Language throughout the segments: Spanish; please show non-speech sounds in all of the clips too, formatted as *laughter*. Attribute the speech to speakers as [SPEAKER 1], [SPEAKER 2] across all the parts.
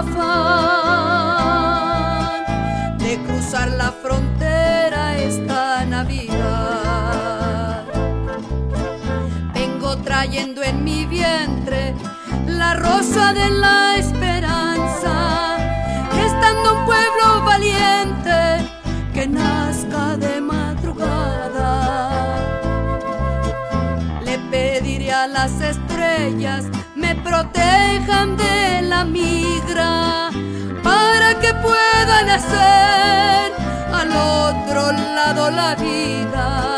[SPEAKER 1] afán? De cruzar la frontera esta Navidad. Vengo trayendo en mi vientre la rosa de la esperanza, estando un pueblo valiente que nazca de madrugada. Le pediré a las estrellas protejan de la migra para que puedan hacer al otro lado la vida.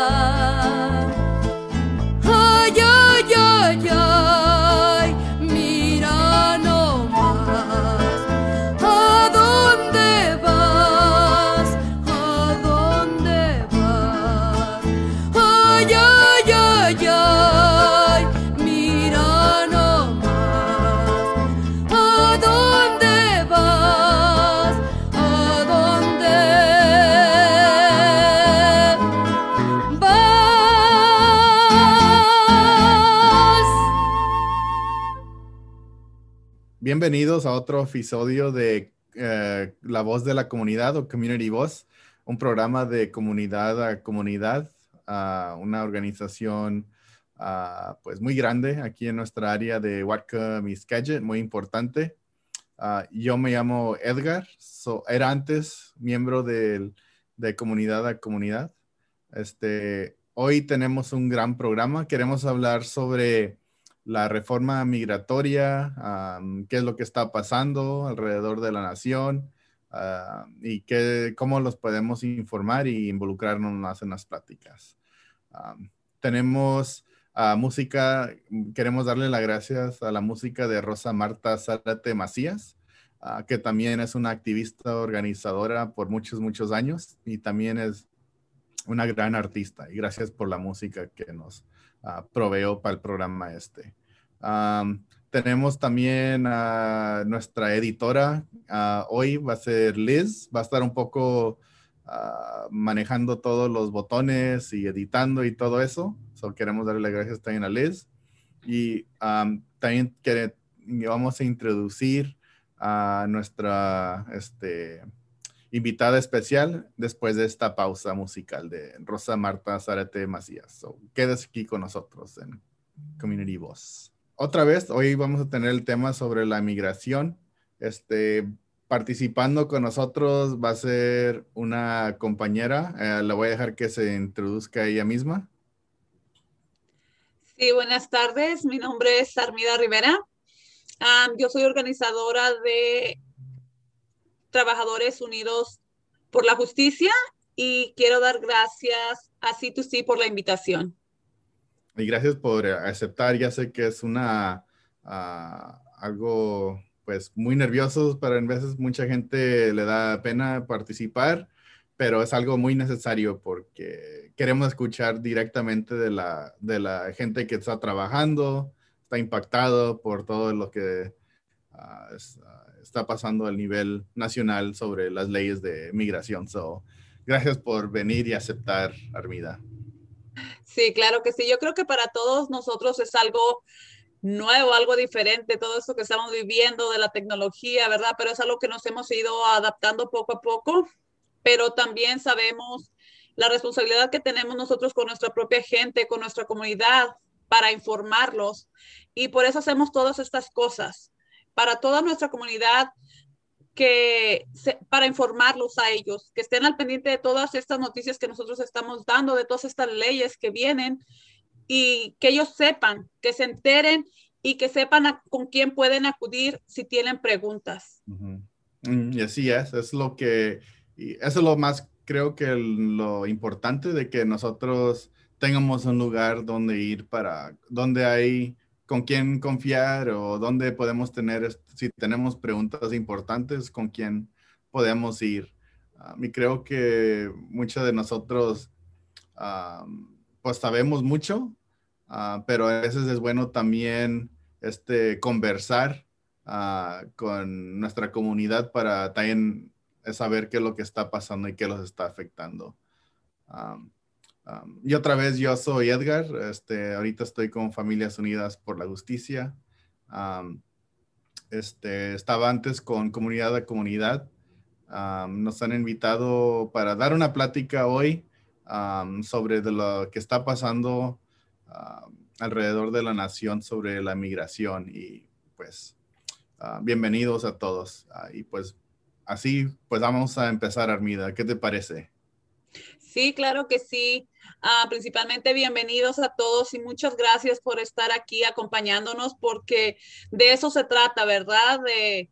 [SPEAKER 2] Bienvenidos a otro episodio de eh, La Voz de la Comunidad o Community Voice, un programa de comunidad a comunidad, a una organización pues muy grande aquí en nuestra área de Huarca, Miscajet, muy importante. Ah, yo me llamo Edgar, so- era antes miembro del- de comunidad a comunidad. Este, hoy tenemos un gran programa, queremos hablar sobre la reforma migratoria, am, qué es lo que está pasando alrededor de la nación ah, y qué, cómo los podemos informar y involucrarnos más en las pláticas. Am, tenemos ah, música, queremos darle las gracias a la música de Rosa Marta Zárate Macías, ah, que también es una activista organizadora por muchos, muchos años y también es una gran artista. Y gracias por la música que nos, ah, proveó para el programa este. Tenemos también a nuestra editora, hoy va a ser Liz, va a estar un poco ah, manejando todos los botones y editando y todo eso. So, queremos darle las gracias también a Liz. Y am, también vamos a introducir a nuestra este, invitada especial después de esta pausa musical de Rosa Marta Zárate Macías. So, quédese aquí con nosotros en Community Voice. Otra vez, hoy vamos a tener el tema sobre la migración. Este, participando con nosotros va a ser una compañera. Eh, la voy a dejar que se introduzca ella misma.
[SPEAKER 3] Sí, buenas tardes. Mi nombre es Armida Rivera. Am, yo soy organizadora de Trabajadores Unidos por la Justicia y quiero dar gracias a C2C por la invitación.
[SPEAKER 2] Y gracias por aceptar. Ya sé que es una ah, algo pues muy nerviosos, pero en veces mucha gente le da pena participar, pero es algo muy necesario porque queremos escuchar directamente de la, de la gente que está trabajando, está impactado por todo lo que ah, ah, está pasando a nivel nacional sobre las leyes de migración. So, gracias por venir y aceptar, Armida.
[SPEAKER 3] Sí, claro que sí. Yo creo que para todos nosotros es algo nuevo, algo diferente, todo esto que estamos viviendo de la tecnología, ¿verdad? Pero es algo que nos hemos ido adaptando poco a poco, pero también sabemos la responsabilidad que tenemos nosotros con nuestra propia gente, con nuestra comunidad, para informarlos. Y por eso hacemos todas estas cosas, para toda nuestra comunidad, que para informarlos a ellos, que estén al pendiente de todas estas noticias que nosotros estamos dando, de todas estas leyes que vienen y que ellos sepan, que se enteren y que sepan con quién pueden acudir si tienen preguntas.
[SPEAKER 2] Mm, y así es, es lo que, eso es lo más, creo que lo importante de que nosotros tengamos un lugar donde ir para, donde hay con quién confiar o donde podemos tener, si tenemos preguntas importantes, con quién podemos ir. y creo que muchos de nosotros pues sabemos mucho, ah, pero a veces es bueno también este, conversar ah, con nuestra comunidad para también saber qué es lo que está pasando y qué los está afectando. Y otra vez, yo soy Edgar, este, ahorita estoy con Familias Unidas por la Justicia. este, estaba antes con Comunidad a Comunidad. nos han invitado para dar una plática hoy sobre lo que está pasando alrededor de la nación sobre la migración y pues ah, bienvenidos a todos. Ah, y pues así pues vamos a empezar, Armida. ¿Qué te parece?
[SPEAKER 3] Sí, claro que sí. Ah, principalmente bienvenidos a todos y muchas gracias por estar aquí acompañándonos porque de eso se trata, ¿verdad? De,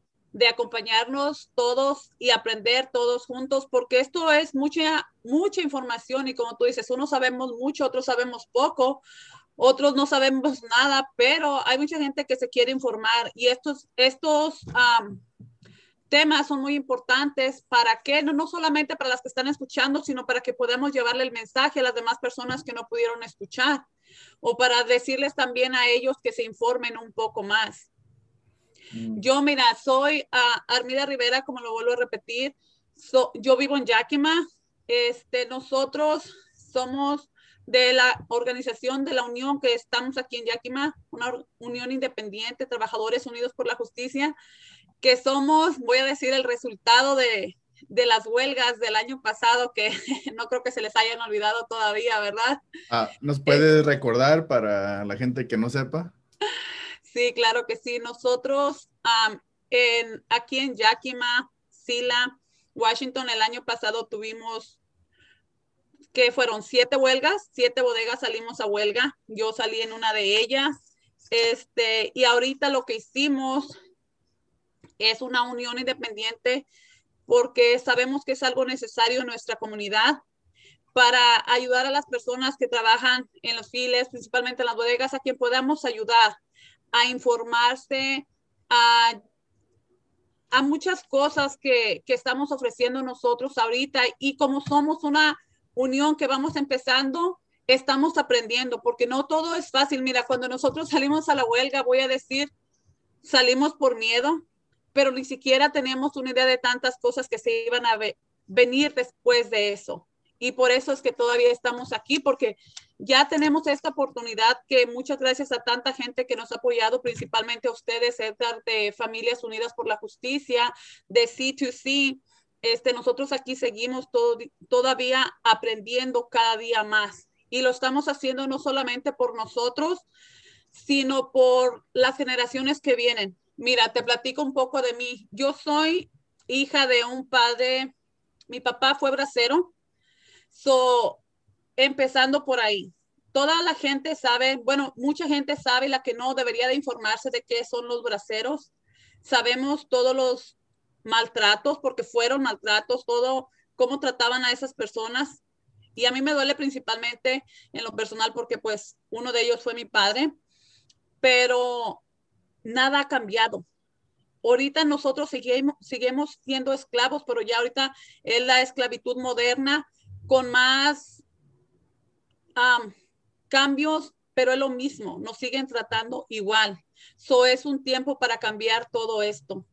[SPEAKER 3] acompañarnos todos y aprender todos juntos, porque esto es mucha, mucha información y como tú dices, unos sabemos mucho, otros sabemos poco, otros no sabemos nada, pero hay mucha gente que se quiere informar y estos, estos temas son muy importantes para que, no, no solamente para las que están escuchando, sino para que podamos llevarle el mensaje a las demás personas que no pudieron escuchar o para decirles también a ellos que se informen un poco más. Mm. Yo, mira, soy uh, Armida Rivera, como lo vuelvo a repetir. yo vivo en Yakima. Este, nosotros somos de la organización de la Unión que estamos aquí en Yakima, una unión independiente, Trabajadores Unidos por la Justicia, que somos, voy a decir, el resultado de, de las huelgas del año pasado que *laughs* no creo que se les hayan olvidado todavía, ¿verdad?
[SPEAKER 2] Ah, ¿Nos puedes recordar para la gente que no sepa?
[SPEAKER 3] Sí, claro que sí. Nosotros en, aquí en Yakima, Sila, Washington, el año pasado tuvimos que fueron siete huelgas, siete bodegas salimos a huelga. Yo salí en una de ellas. Este, y ahorita lo que hicimos es una unión independiente porque sabemos que es algo necesario en nuestra comunidad para ayudar a las personas que trabajan en los files, principalmente en las bodegas, a quien podamos ayudar a informarse, a, a muchas cosas que, que, estamos ofreciendo nosotros ahorita. Y como somos una unión que vamos empezando, estamos aprendiendo, porque no todo es fácil. Mira, cuando nosotros salimos a la huelga, voy a decir, salimos por miedo, pero ni siquiera teníamos una idea de tantas cosas que se iban a venir después de eso y por eso es que todavía estamos aquí, porque ya tenemos esta oportunidad que muchas gracias a tanta gente que nos ha apoyado, principalmente a ustedes, Edgar, de Familias Unidas por la Justicia, de C2C. Este, nosotros aquí seguimos todo, todavía aprendiendo cada día más y lo estamos haciendo no solamente por nosotros, sino por las generaciones que vienen. Mira, te platico un poco de mí. Yo soy hija de un padre, mi papá fue bracero, So, empezando por ahí. Toda la gente sabe, bueno, mucha gente sabe, la que no debería de informarse de qué son los braceros. Sabemos todos los maltratos, porque fueron maltratos, todo, cómo trataban a esas personas. Y a mí me duele principalmente en lo personal porque pues uno de ellos fue mi padre, pero nada ha cambiado. ahorita nosotros seguimos, siendo esclavos, pero ya ahorita es la esclavitud moderna con más cambios, pero es lo mismo, nos siguen tratando igual. So es un tiempo para cambiar todo esto.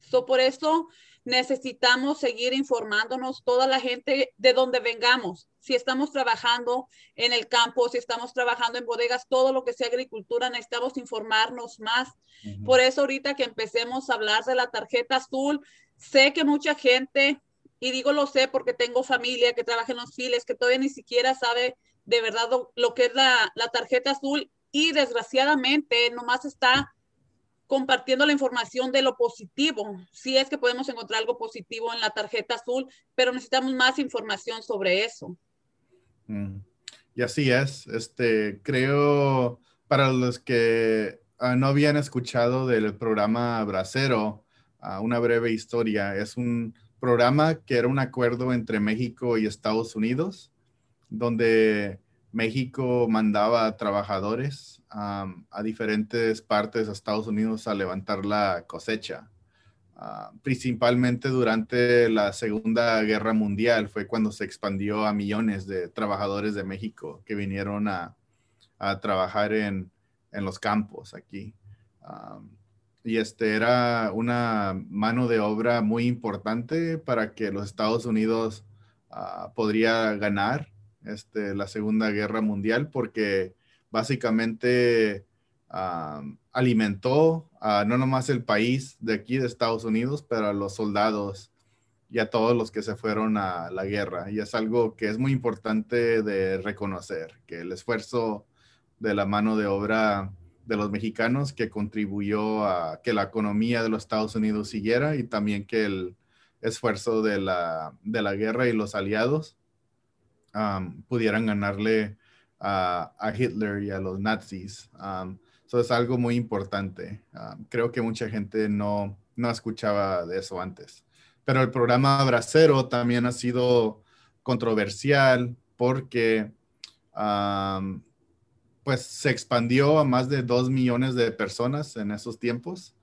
[SPEAKER 3] So por eso necesitamos seguir informándonos toda la gente de donde vengamos. Si estamos trabajando en el campo, si estamos trabajando en bodegas, todo lo que sea agricultura, necesitamos informarnos más. Por eso ahorita que empecemos a hablar de la tarjeta azul, sé que mucha gente, y digo lo sé porque tengo familia que trabaja en los files, que todavía ni siquiera sabe de verdad lo, que es la, la tarjeta azul y desgraciadamente nomás está compartiendo la información de lo positivo. Si es que podemos encontrar algo positivo en la tarjeta azul, pero necesitamos más información sobre eso.
[SPEAKER 2] Mm. Y así es. Este, creo, para los que ah, no habían escuchado del programa Bracero, uh, una breve historia, es un programa que era un acuerdo entre México y Estados Unidos, donde México mandaba trabajadores a diferentes partes de Estados Unidos a levantar la cosecha. Ah, principalmente durante la Segunda Guerra Mundial fue cuando se expandió a millones de trabajadores de México que vinieron a, trabajar en, los campos aquí. y este era una mano de obra muy importante para que los Estados Unidos uh, podría ganar este, la Segunda Guerra Mundial porque básicamente alimentó no nomás el país de aquí de Estados Unidos, pero a los soldados y a todos los que se fueron a la guerra. Y es algo que es muy importante de reconocer, que el esfuerzo de la mano de obra de los mexicanos que contribuyó a que la economía de los Estados Unidos siguiera y también que el esfuerzo de la, de la guerra y los aliados pudieran ganarle a, Hitler y a los nazis. Eso es algo muy importante. creo que mucha gente no, no escuchaba de eso antes. Pero el programa Bracero también ha sido controversial porque pues se expandió a más de dos millones de personas en esos tiempos.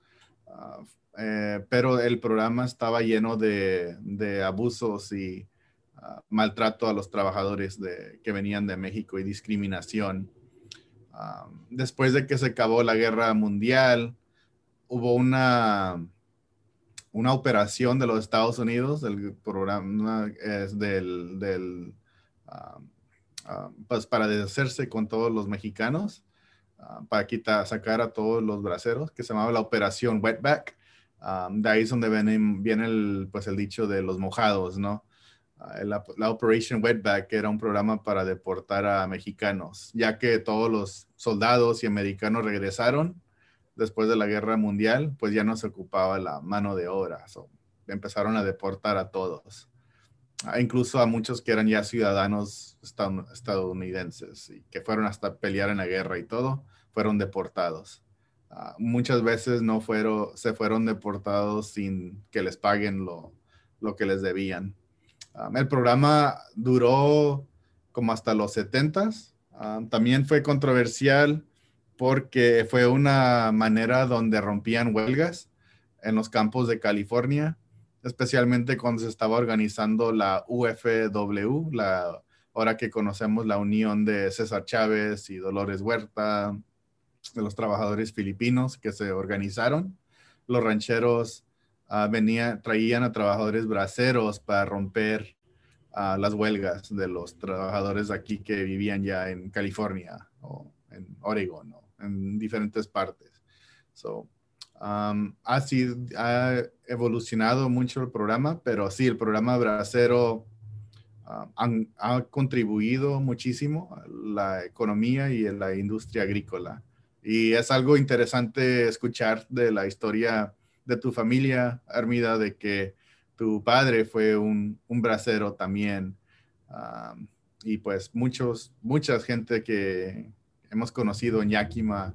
[SPEAKER 2] Ah, eh, pero el programa estaba lleno de, de abusos y maltrato a los trabajadores de, que venían de México y discriminación. Después de que se acabó la guerra mundial, hubo una, una operación de los Estados Unidos, del programa es del, pues para deshacerse con todos los mexicanos, para quitar, sacar a todos los braceros, que se llamaba la operación Wetback. de ahí es donde viene, viene el, pues el dicho de los mojados, ¿no? Ah, la, Operation Wetback era un programa para deportar a mexicanos, ya que todos los soldados y americanos regresaron después de la guerra mundial, pues ya no se ocupaba la mano de obra. empezaron a deportar a todos, incluso a muchos que eran ya ciudadanos estadounidenses y que fueron hasta pelear en la guerra y todo, fueron deportados. Ah, muchas veces no se fueron deportados sin que les paguen lo que les debían. Um, el programa duró como hasta los 70 um, también fue controversial porque fue una manera donde rompían huelgas en los campos de California, especialmente cuando se estaba organizando la UFW, la ahora que conocemos la unión de César Chávez y Dolores Huerta, de los trabajadores filipinos que se organizaron. Los rancheros Ah, venía, traían a trabajadores braceros para romper ah, las huelgas de los trabajadores aquí que vivían ya en California o en Oregon o en diferentes partes. So, um, ha, ha evolucionado mucho el programa, pero sí, el programa bracero ah, ha contribuido muchísimo a la economía y a la industria agrícola. Y es algo interesante escuchar de la historia de tu familia, Armida, de que tu padre fue un, un bracero también. y pues muchos, mucha gente que hemos conocido en Yakima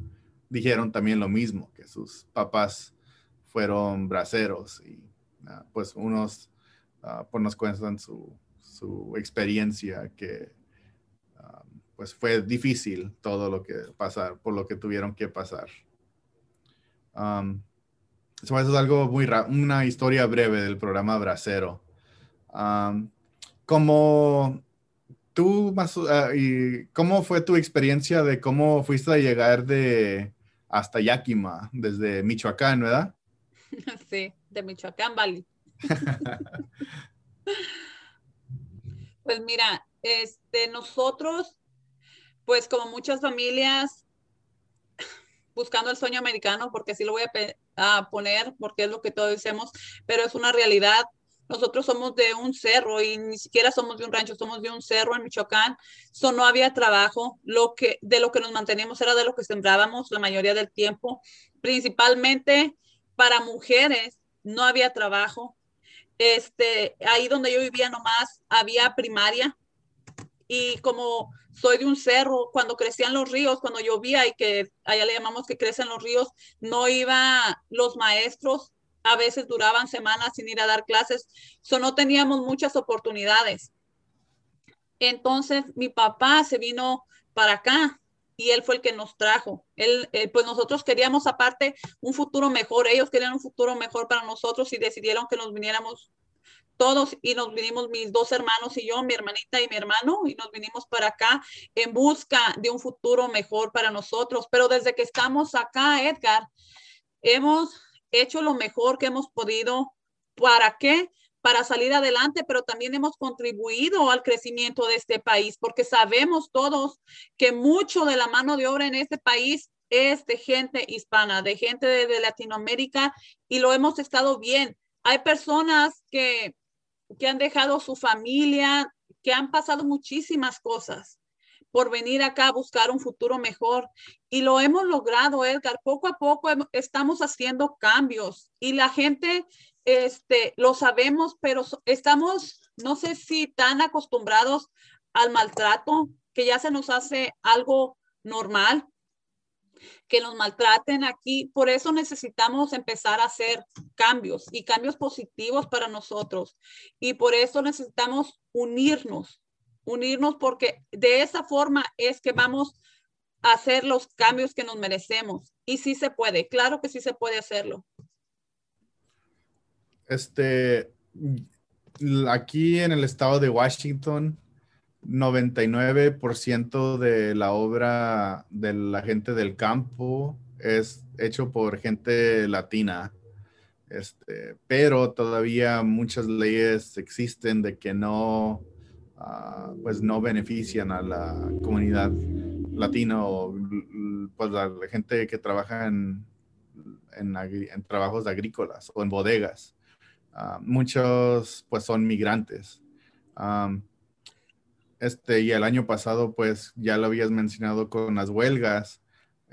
[SPEAKER 2] dijeron también lo mismo, que sus papás fueron braceros y ah, pues unos uh, pues nos cuentan su, su experiencia que pues fue difícil todo lo que pasar, por lo que tuvieron que pasar. Eso es algo muy una historia breve del programa Bracero. como tú, más, ah, y ¿cómo fue tu experiencia de cómo fuiste a llegar de hasta Yakima, desde Michoacán, verdad? *laughs*
[SPEAKER 3] Sí, de Michoacán, Valley. *laughs* pues mira, este, nosotros, pues como muchas familias, *laughs* buscando el sueño americano, porque así lo voy a, poner, porque es lo que todos decimos, pero es una realidad. Nosotros somos de un cerro y ni siquiera somos de un rancho, somos de un cerro en Michoacán. So, no había trabajo. Lo que, de lo que nos manteníamos era de lo que sembrábamos la mayoría del tiempo. Principalmente para mujeres no había trabajo. Este, ahí donde yo vivía nomás había primaria y como soy de un cerro, cuando crecían los ríos, cuando llovía y que allá le llamamos que crecen los ríos, no iba los maestros, a veces duraban semanas sin ir a dar clases, so no teníamos muchas oportunidades. Entonces mi papá se vino para acá y él fue el que nos trajo. Él, eh, pues nosotros queríamos aparte un futuro mejor, ellos querían un futuro mejor para nosotros y decidieron que nos viniéramos todos y nos vinimos mis dos hermanos y yo, mi hermanita y mi hermano, y nos vinimos para acá en busca de un futuro mejor para nosotros. Pero desde que estamos acá, Edgar, hemos hecho lo mejor que hemos podido. ¿Para qué? Para salir adelante, pero también hemos contribuido al crecimiento de este país, porque sabemos todos que mucho de la mano de obra en este país es de gente hispana, de gente de, de Latinoamérica, y lo hemos estado bien. Hay personas que que han dejado su familia, que han pasado muchísimas cosas por venir acá a buscar un futuro mejor. Y lo hemos logrado, Edgar. Poco a poco estamos haciendo cambios y la gente, este, lo sabemos, pero estamos, no sé si tan acostumbrados al maltrato que ya se nos hace algo normal que nos maltraten aquí. Por eso necesitamos empezar a hacer cambios y cambios positivos para nosotros. Y por eso necesitamos unirnos, unirnos porque de esa forma es que vamos a hacer los cambios que nos merecemos. Y sí se puede, claro que sí se puede hacerlo.
[SPEAKER 2] Este, aquí en el estado de Washington, 99% de la obra de la gente del campo es hecho por gente latina. Este, pero todavía muchas leyes existen de que no, ah, pues no benefician a la comunidad latina o pues la, gente que trabaja en, en, trabajos agrícolas o en bodegas. Ah, muchos pues son migrantes. Este, y el año pasado, pues ya lo habías mencionado con las huelgas,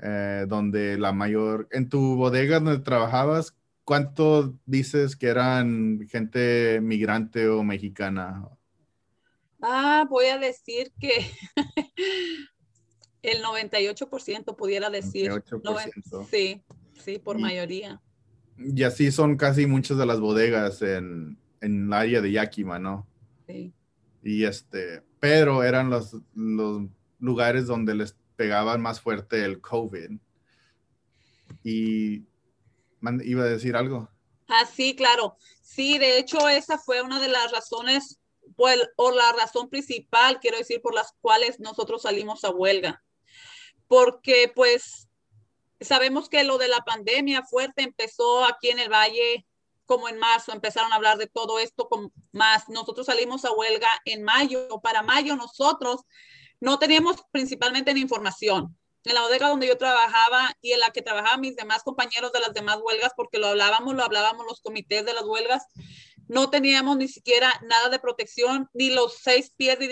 [SPEAKER 2] eh, donde la mayor, en tu bodega donde trabajabas, ¿cuánto dices que eran gente migrante o mexicana?
[SPEAKER 3] Ah, voy a decir que *laughs* el 98% pudiera decir. 98%. sí, sí, por mayoría.
[SPEAKER 2] Y así son casi muchas de las bodegas en, en el área de Yakima, ¿no? Sí. Y este, pero eran los, los lugares donde les pegaban más fuerte el COVID. Y iba a decir algo.
[SPEAKER 3] Ah, sí, claro. Sí, de hecho, esa fue una de las razones, pues, o la razón principal, quiero decir, por las cuales nosotros salimos a huelga. Porque, pues, sabemos que lo de la pandemia fuerte empezó aquí en el Valle como en marzo empezaron a hablar de todo esto con más. Nosotros salimos a huelga en mayo. Para mayo nosotros no teníamos principalmente ni información. En la bodega donde yo trabajaba y en la que trabajaban mis demás compañeros de las demás huelgas, porque lo hablábamos, lo hablábamos los comités de las huelgas, no teníamos ni siquiera nada de protección, ni los seis pies de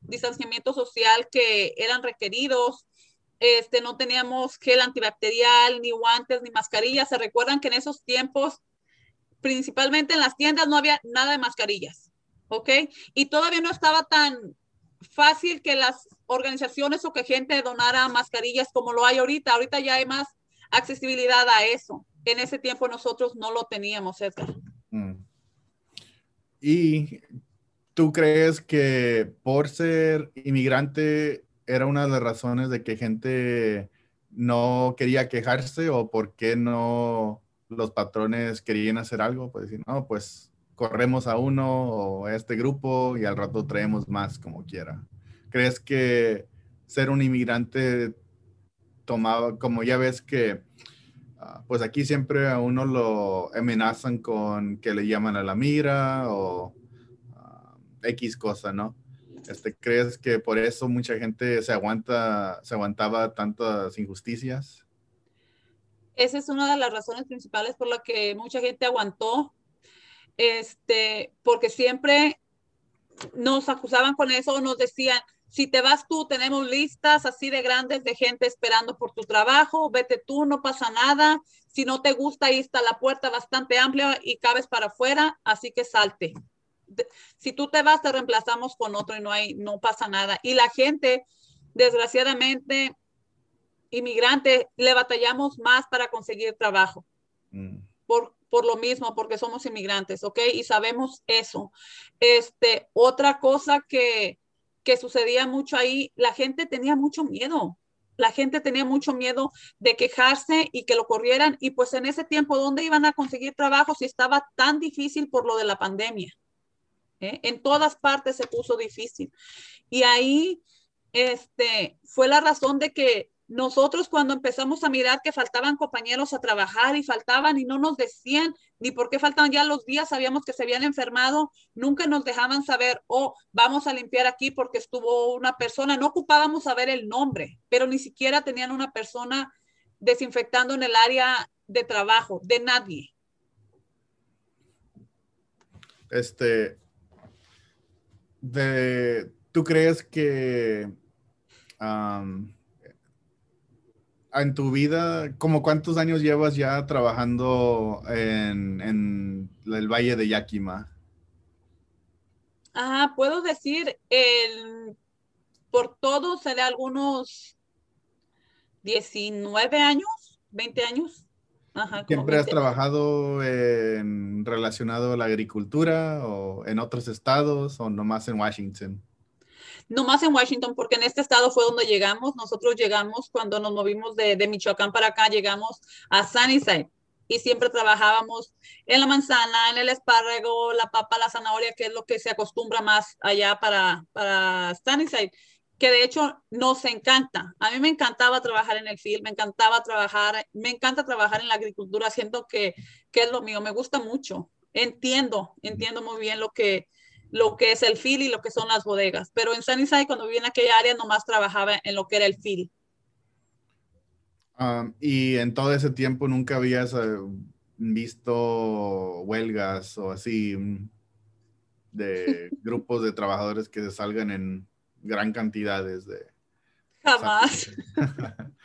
[SPEAKER 3] distanciamiento social que eran requeridos. Este, no teníamos gel antibacterial, ni guantes, ni mascarillas. Se recuerdan que en esos tiempos principalmente en las tiendas no había nada de mascarillas, ¿ok? Y todavía no estaba tan fácil que las organizaciones o que gente donara mascarillas como lo hay ahorita. Ahorita ya hay más accesibilidad a eso. En ese tiempo nosotros no lo teníamos, Edgar. Mm.
[SPEAKER 2] ¿Y tú crees que por ser inmigrante era una de las razones de que gente no quería quejarse o por qué no los patrones querían hacer algo, pues decir, no, pues corremos a uno o a este grupo y al rato traemos más como quiera. ¿Crees que ser un inmigrante tomaba, como ya ves que, ah, pues aquí siempre a uno lo amenazan con que le llaman a la mira o ah, X cosa, ¿no? Este, ¿Crees que por eso mucha gente se aguanta, se aguantaba tantas injusticias?
[SPEAKER 3] Esa es una de las razones principales por la que mucha gente aguantó, este, porque siempre nos acusaban con eso, nos decían, si te vas tú, tenemos listas así de grandes de gente esperando por tu trabajo, vete tú, no pasa nada. Si no te gusta, ahí está la puerta bastante amplia y cabes para afuera, así que salte. Si tú te vas, te reemplazamos con otro y no hay, no pasa nada. Y la gente, desgraciadamente, inmigrante, le batallamos más para conseguir trabajo. Mm. Por, por lo mismo, porque somos inmigrantes, ¿ok? Y sabemos eso. Este, otra cosa que, que sucedía mucho ahí, la gente tenía mucho miedo. La gente tenía mucho miedo de quejarse y que lo corrieran. Y pues en ese tiempo, ¿dónde iban a conseguir trabajo si estaba tan difícil por lo de la pandemia? ¿Eh? En todas partes se puso difícil. Y ahí este, fue la razón de que nosotros cuando empezamos a mirar que faltaban compañeros a trabajar y faltaban y no nos decían ni por qué faltaban ya los días, sabíamos que se habían enfermado, nunca nos dejaban saber, oh, vamos a limpiar aquí porque estuvo una persona, no ocupábamos saber el nombre, pero ni siquiera tenían una persona desinfectando en el área de trabajo, de nadie.
[SPEAKER 2] Este, de, ¿tú crees que en tu vida, como cuántos años llevas ya trabajando en, el Valle de Yakima?
[SPEAKER 3] Ah, puedo decir, el, por todo seré algunos 19 años, 20 años.
[SPEAKER 2] ¿Siempre has trabajado en, relacionado a la agricultura o en otros estados o nomás en Washington?
[SPEAKER 3] No más en Washington, porque en este estado fue donde llegamos. Nosotros llegamos cuando nos movimos de, Michoacán para acá, llegamos a Sunnyside y siempre trabajábamos en la manzana, en el espárrago, la papa, la zanahoria, que es lo que se acostumbra más allá para, para Sunnyside, que de hecho nos encanta. A mí me encantaba trabajar en el field, me encantaba trabajar, me encanta trabajar en la agricultura, siento que, que es lo mío, me gusta mucho. Entiendo, entiendo muy bien lo que, lo que es el fil y lo que son las bodegas. Pero en Sunnyside, cuando vivía en aquella área, nomás trabajaba en lo que era el fil.
[SPEAKER 2] Um, y en todo ese tiempo nunca habías eh, visto huelgas o así mm, de *laughs* grupos de trabajadores que salgan en gran cantidades de...
[SPEAKER 3] Jamás. *laughs*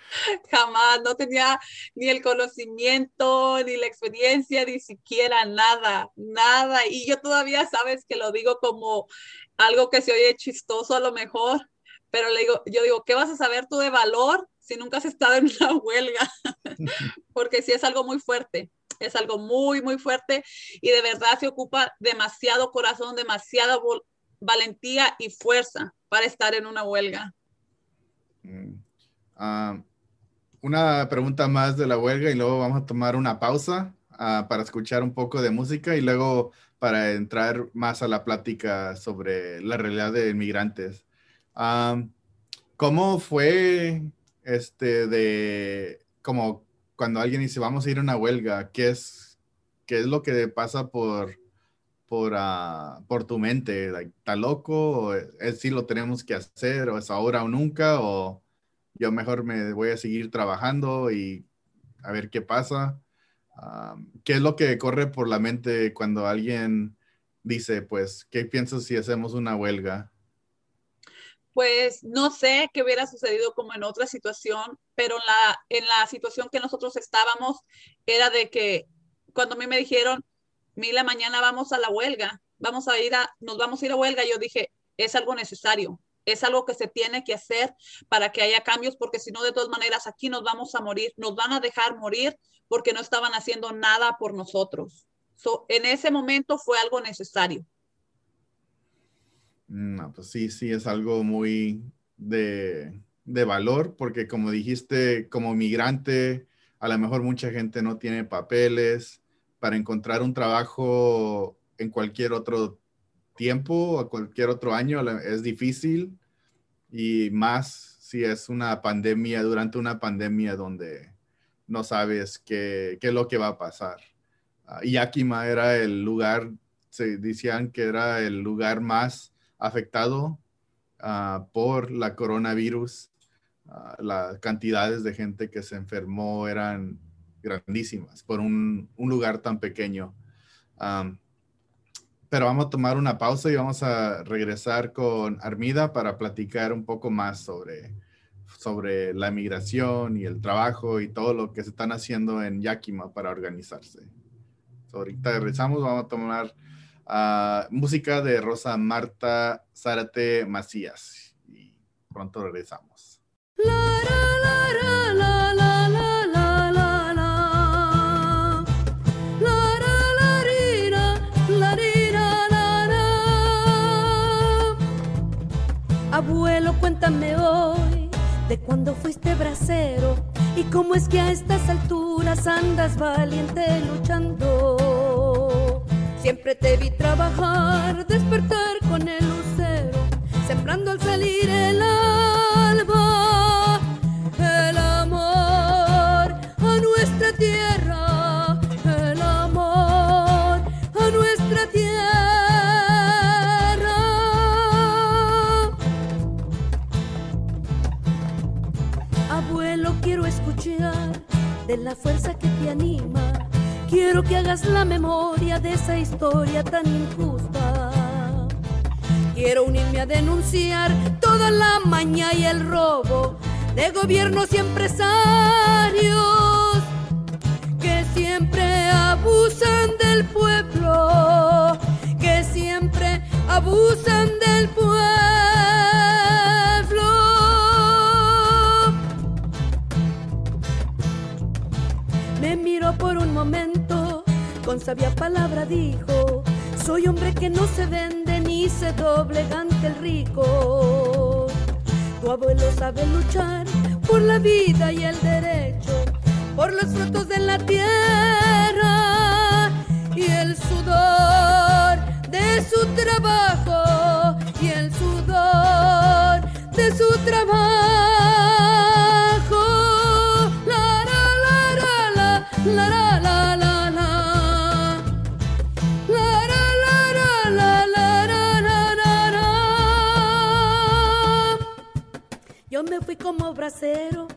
[SPEAKER 3] Jamás, no tenía ni el conocimiento, ni la experiencia, ni siquiera nada, nada. Y yo todavía sabes que lo digo como algo que se oye chistoso a lo mejor, pero le digo, yo digo, ¿qué vas a saber tú de valor si nunca has estado en una huelga? *laughs* Porque sí es algo muy fuerte, es algo muy, muy fuerte y de verdad se ocupa demasiado corazón, demasiada valentía y fuerza para estar en una huelga.
[SPEAKER 2] Ah, una pregunta más de la huelga y luego vamos a tomar una pausa ah, para escuchar un poco de música y luego para entrar más a la plática sobre la realidad de inmigrantes. Ah, ¿Cómo fue este de como cuando alguien dice vamos a ir a una huelga? ¿Qué es, qué es lo que pasa por, por, uh, por tu mente? ¿Está loco? ¿Es si lo tenemos que hacer? ¿O es ahora o nunca? ¿O yo mejor me voy a seguir trabajando y a ver qué pasa. ¿Qué es lo que corre por la mente cuando alguien dice, pues, ¿qué piensas si hacemos una huelga?
[SPEAKER 3] Pues no sé qué hubiera sucedido como en otra situación, pero en la, en la situación que nosotros estábamos era de que cuando a mí me dijeron, Mila, mañana vamos a la huelga, vamos a ir a, nos vamos a ir a huelga, yo dije, es algo necesario, es algo que se tiene que hacer para que haya cambios, porque si no, de todas maneras, aquí nos vamos a morir, nos van a dejar morir porque no estaban haciendo nada por nosotros. en ese momento fue algo necesario.
[SPEAKER 2] No, pues sí, sí, es algo muy de, valor, porque como dijiste, como migrante, A lo mejor mucha gente no tiene papeles. Para encontrar un trabajo en cualquier otro tiempo o cualquier otro año es difícil y más si es una pandemia, durante una pandemia donde no sabes qué, qué es lo que va a pasar. Uh, Yakima era el lugar, se decían que era el lugar más afectado uh, por la coronavirus. Uh, las cantidades de gente que se enfermó eran grandísimas por un, un lugar tan pequeño. Pero vamos a tomar una pausa y vamos a regresar con Armida para platicar un poco más sobre, sobre la migración y el trabajo y todo lo que se están haciendo en Yakima para organizarse. ahorita regresamos, vamos a tomar uh, música de Rosa Marta Zárate Macías y pronto regresamos. La, la,
[SPEAKER 1] Abuelo, cuéntame hoy de cuando fuiste bracero y cómo es que a estas alturas andas valiente luchando. Siempre te vi trabajar, despertar con el lucero, sembrando al salir el alba, de la fuerza que te anima. Quiero que hagas la memoria de esa historia tan injusta. Quiero unirme a denunciar toda la maña y el robo de gobiernos y empresarios que siempre abusan del pueblo, que siempre abusan del pueblo. Con sabia palabra dijo, soy hombre que no se vende ni se doblega ante el rico. Tu abuelo sabe luchar por la vida y el derecho, por los frutos de la tierra y el sudor de su trabajo y el sudor de su trabajo. Fui como bracero,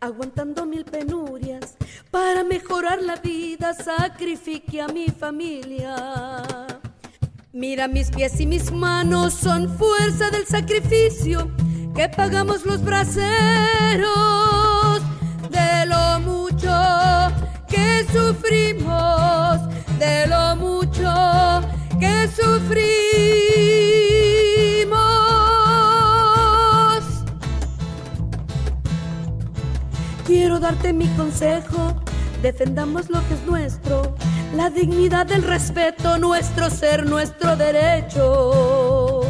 [SPEAKER 1] aguantando mil penurias. Para mejorar la vida sacrifiqué a mi familia. Mira mis pies y mis manos son fuerza del sacrificio que pagamos los braceros de lo mucho que sufrimos, de lo mucho que sufrimos. Quiero darte mi consejo, defendamos lo que es nuestro, la dignidad, el respeto, nuestro ser, nuestro derecho.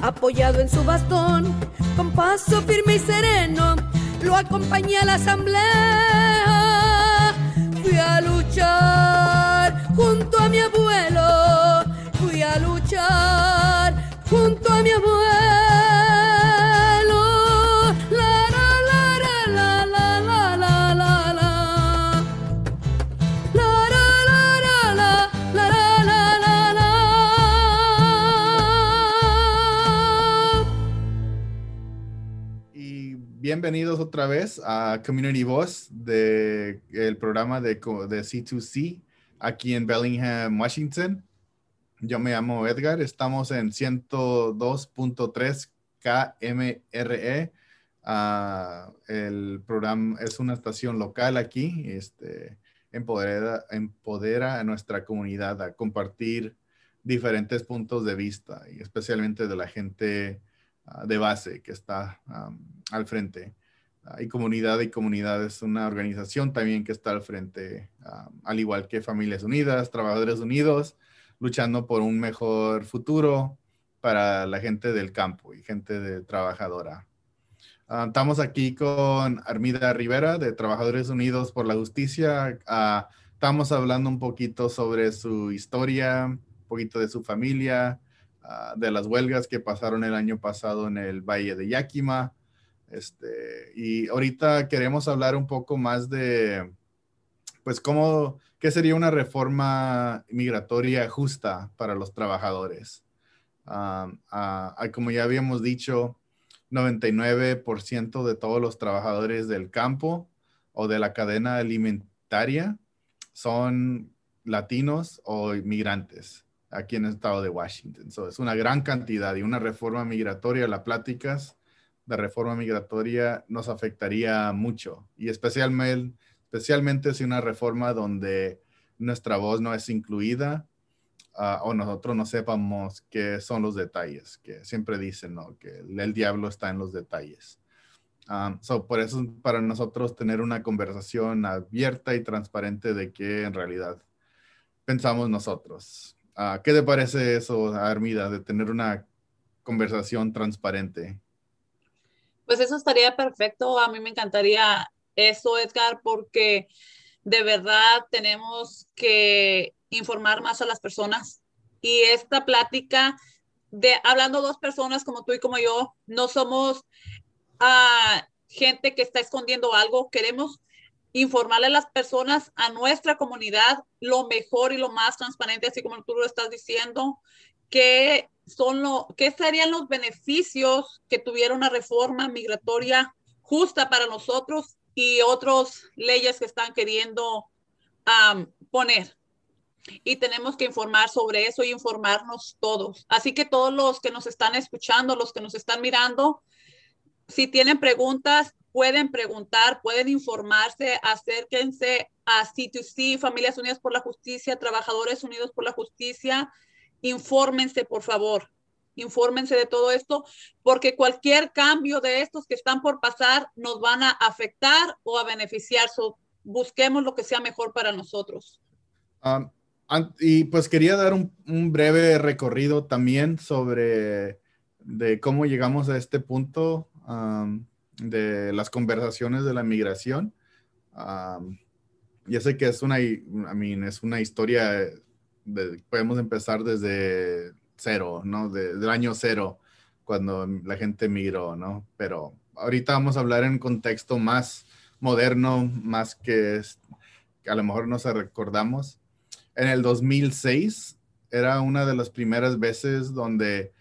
[SPEAKER 1] Apoyado en su bastón, con paso firme y sereno, lo acompañé a la asamblea fui a luchar junto a mi abuelo, fui a luchar junto a mi abuelo.
[SPEAKER 2] Bienvenidos otra vez a Community Voice de el programa de, co- de C2C aquí en Bellingham, Washington. Yo me llamo Edgar, estamos en 102.3 KMRE. Ah, el programa es una estación local aquí, este, empodera, empodera a nuestra comunidad a compartir diferentes puntos de vista y especialmente de la gente ah, de base que está al frente. Ah, y Comunidad y Comunidad es una organización también que está al frente, al igual que Familias Unidas, Trabajadores Unidos, luchando por un mejor futuro para la gente del campo y gente de trabajadora. Ah, estamos aquí con Armida Rivera de Trabajadores Unidos por la Justicia. Ah, estamos hablando un poquito sobre su historia, un poquito de su familia, ah, de las huelgas que pasaron el año pasado en el Valle de Yakima. Este, y ahorita queremos hablar un poco más de, pues, cómo, qué sería una reforma migratoria justa para los trabajadores. como ya habíamos dicho, 99% de todos los trabajadores del campo o de la cadena alimentaria son latinos o inmigrantes aquí en el estado de Washington. es una gran cantidad y una reforma migratoria, la pláticas de reforma migratoria nos afectaría mucho y especialmente, especialmente si una reforma donde nuestra voz no es incluida Ah, o nosotros no sepamos qué son los detalles, que siempre dicen ¿no? que el, diablo está en los detalles. Um, por eso, para nosotros tener una conversación abierta y transparente de qué en realidad pensamos nosotros. Uh, ¿Qué te parece eso, Armida, de tener una conversación transparente?
[SPEAKER 3] Pues eso estaría perfecto. A mí me encantaría eso, Edgar, porque de verdad tenemos que informar más a las personas. Y esta plática de hablando dos personas como tú y como yo, no somos uh, gente que está escondiendo algo, queremos informarle a las personas, a nuestra comunidad, lo mejor y lo más transparente, así como tú lo estás diciendo, que son lo, qué serían los beneficios que tuviera una reforma migratoria justa para nosotros y otras leyes que están queriendo poner y tenemos que informar sobre eso y informarnos todos. Así que todos los que nos están escuchando, los que nos están mirando, si tienen preguntas, pueden preguntar, pueden informarse, acérquense a C2C, Familias Unidas por la Justicia, Trabajadores Unidos por la Justicia. Infórmense, por favor. Infórmense de todo esto, porque cualquier cambio de estos que están por pasar nos van a afectar o a beneficiar. busquemos lo que sea mejor para nosotros.
[SPEAKER 2] Y pues quería dar un, breve recorrido también sobre de cómo llegamos a este punto de las conversaciones de la migración. ya sé que es una, I mean, es una historia, de, podemos empezar desde cero, ¿no? del año cero, cuando la gente migró, ¿no? Pero ahorita vamos a hablar en contexto más moderno, más que, que a lo mejor nos recordamos en el 2006 era una de las primeras veces donde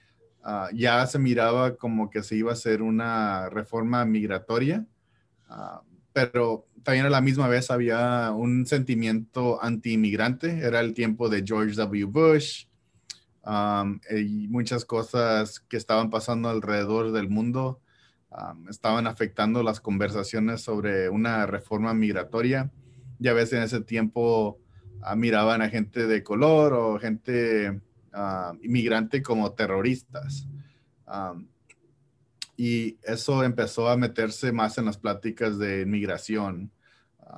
[SPEAKER 2] ah, ya se miraba como que se iba a hacer una reforma migratoria, ah, pero también a la misma vez había un sentimiento anti-inmigrante. Era el tiempo de George W. Bush y muchas cosas que estaban pasando alrededor del mundo estaban afectando las conversaciones sobre una reforma migratoria. Ya ves, en ese tiempo miraban a gente de color o gente uh, inmigrante como terroristas. y eso empezó a meterse más en las pláticas de inmigración.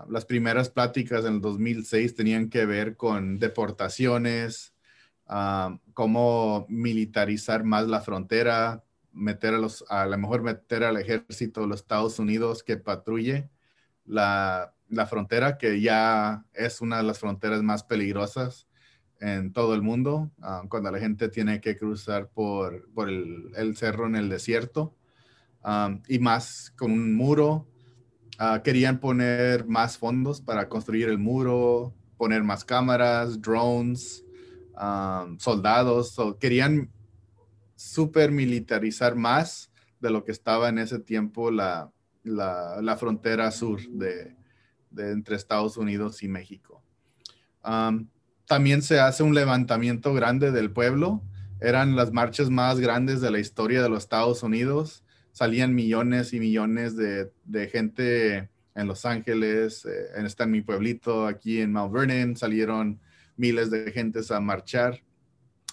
[SPEAKER 2] las primeras pláticas en el 2006 tenían que ver con deportaciones, cómo militarizar más la frontera, meter a los, a lo mejor meter al ejército de los Estados Unidos que patrulle la, la frontera, que ya es una de las fronteras más peligrosas en todo el mundo, ah, cuando la gente tiene que cruzar por, por el, el, cerro en el desierto, ah, y más con un muro. Ah, querían poner más fondos para construir el muro, poner más cámaras, drones, soldados, querían super militarizar más de lo que estaba en ese tiempo la, la, la frontera sur de, de entre Estados Unidos y México. También se hace un levantamiento grande del pueblo. Eran las marchas más grandes de la historia de los Estados Unidos. Salían millones y millones de, gente en Los Ángeles, eh, en, está en mi pueblito, aquí en Mount Vernon, salieron miles de gentes a marchar.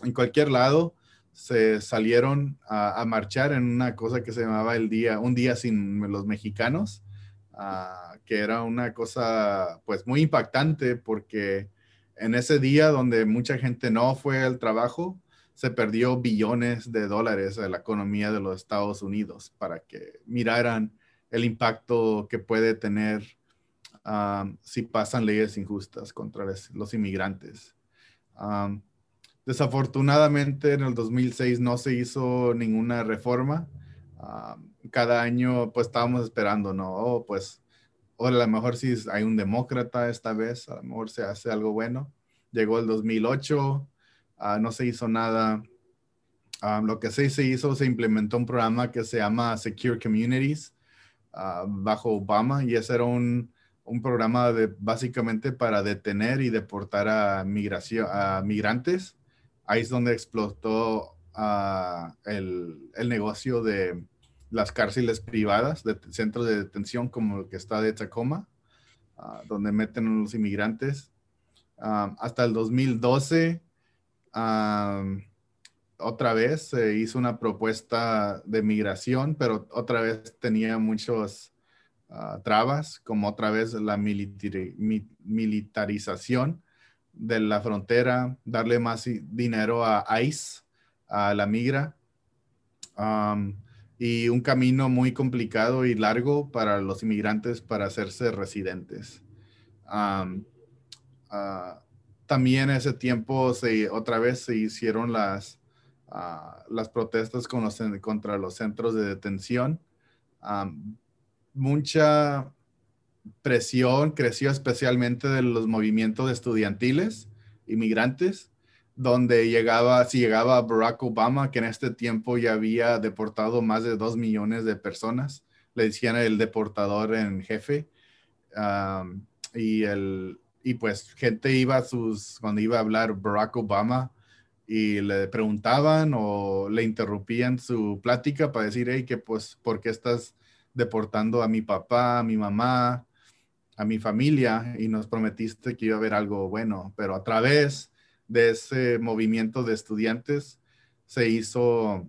[SPEAKER 2] En cualquier lado se salieron a, marchar en una cosa que se llamaba el día, un día sin los mexicanos. Ah, que era una cosa pues muy impactante porque en ese día donde mucha gente no fue al trabajo, se perdió billones de dólares de la economía de los Estados Unidos para que miraran el impacto que puede tener um, si pasan leyes injustas contra los inmigrantes. Um, desafortunadamente en el 2006 no se hizo ninguna reforma. Um, cada año pues estábamos esperando, ¿no? Oh, pues o a lo mejor si hay un demócrata esta vez, a lo mejor se hace algo bueno. Llegó el 2008, ah, no se hizo nada. Ah, lo que sí se hizo, se implementó un programa que se llama Secure Communities ah, bajo Obama y ese era un, un, programa de, básicamente para detener y deportar a, migración, a migrantes. Ahí es donde explotó el, el negocio de, las cárceles privadas, de centros de detención como el que está de Tacoma, ah, donde meten a los inmigrantes. Ah, hasta el 2012, ah, otra vez se hizo una propuesta de migración, pero otra vez tenía muchos trabas, como otra vez la militarización de la frontera, darle más dinero a ICE, a la migra y un camino muy complicado y largo para los inmigrantes para hacerse residentes. Ah, también ese tiempo se, otra vez se hicieron las, ah, las protestas contra los centros de detención. mucha presión creció especialmente de los movimientos estudiantiles, inmigrantes, donde llegaba, si llegaba Barack Obama, que en este tiempo ya había deportado más de dos millones de personas, le decían el deportador en jefe. y, el, y pues gente iba a sus, cuando iba a hablar Barack Obama y le preguntaban o le interrumpían su plática para decir, hey, que pues, ¿por qué estás deportando a mi papá, a mi mamá, a mi familia? Y nos prometiste que iba a haber algo bueno, pero a través de ese movimiento de estudiantes se hizo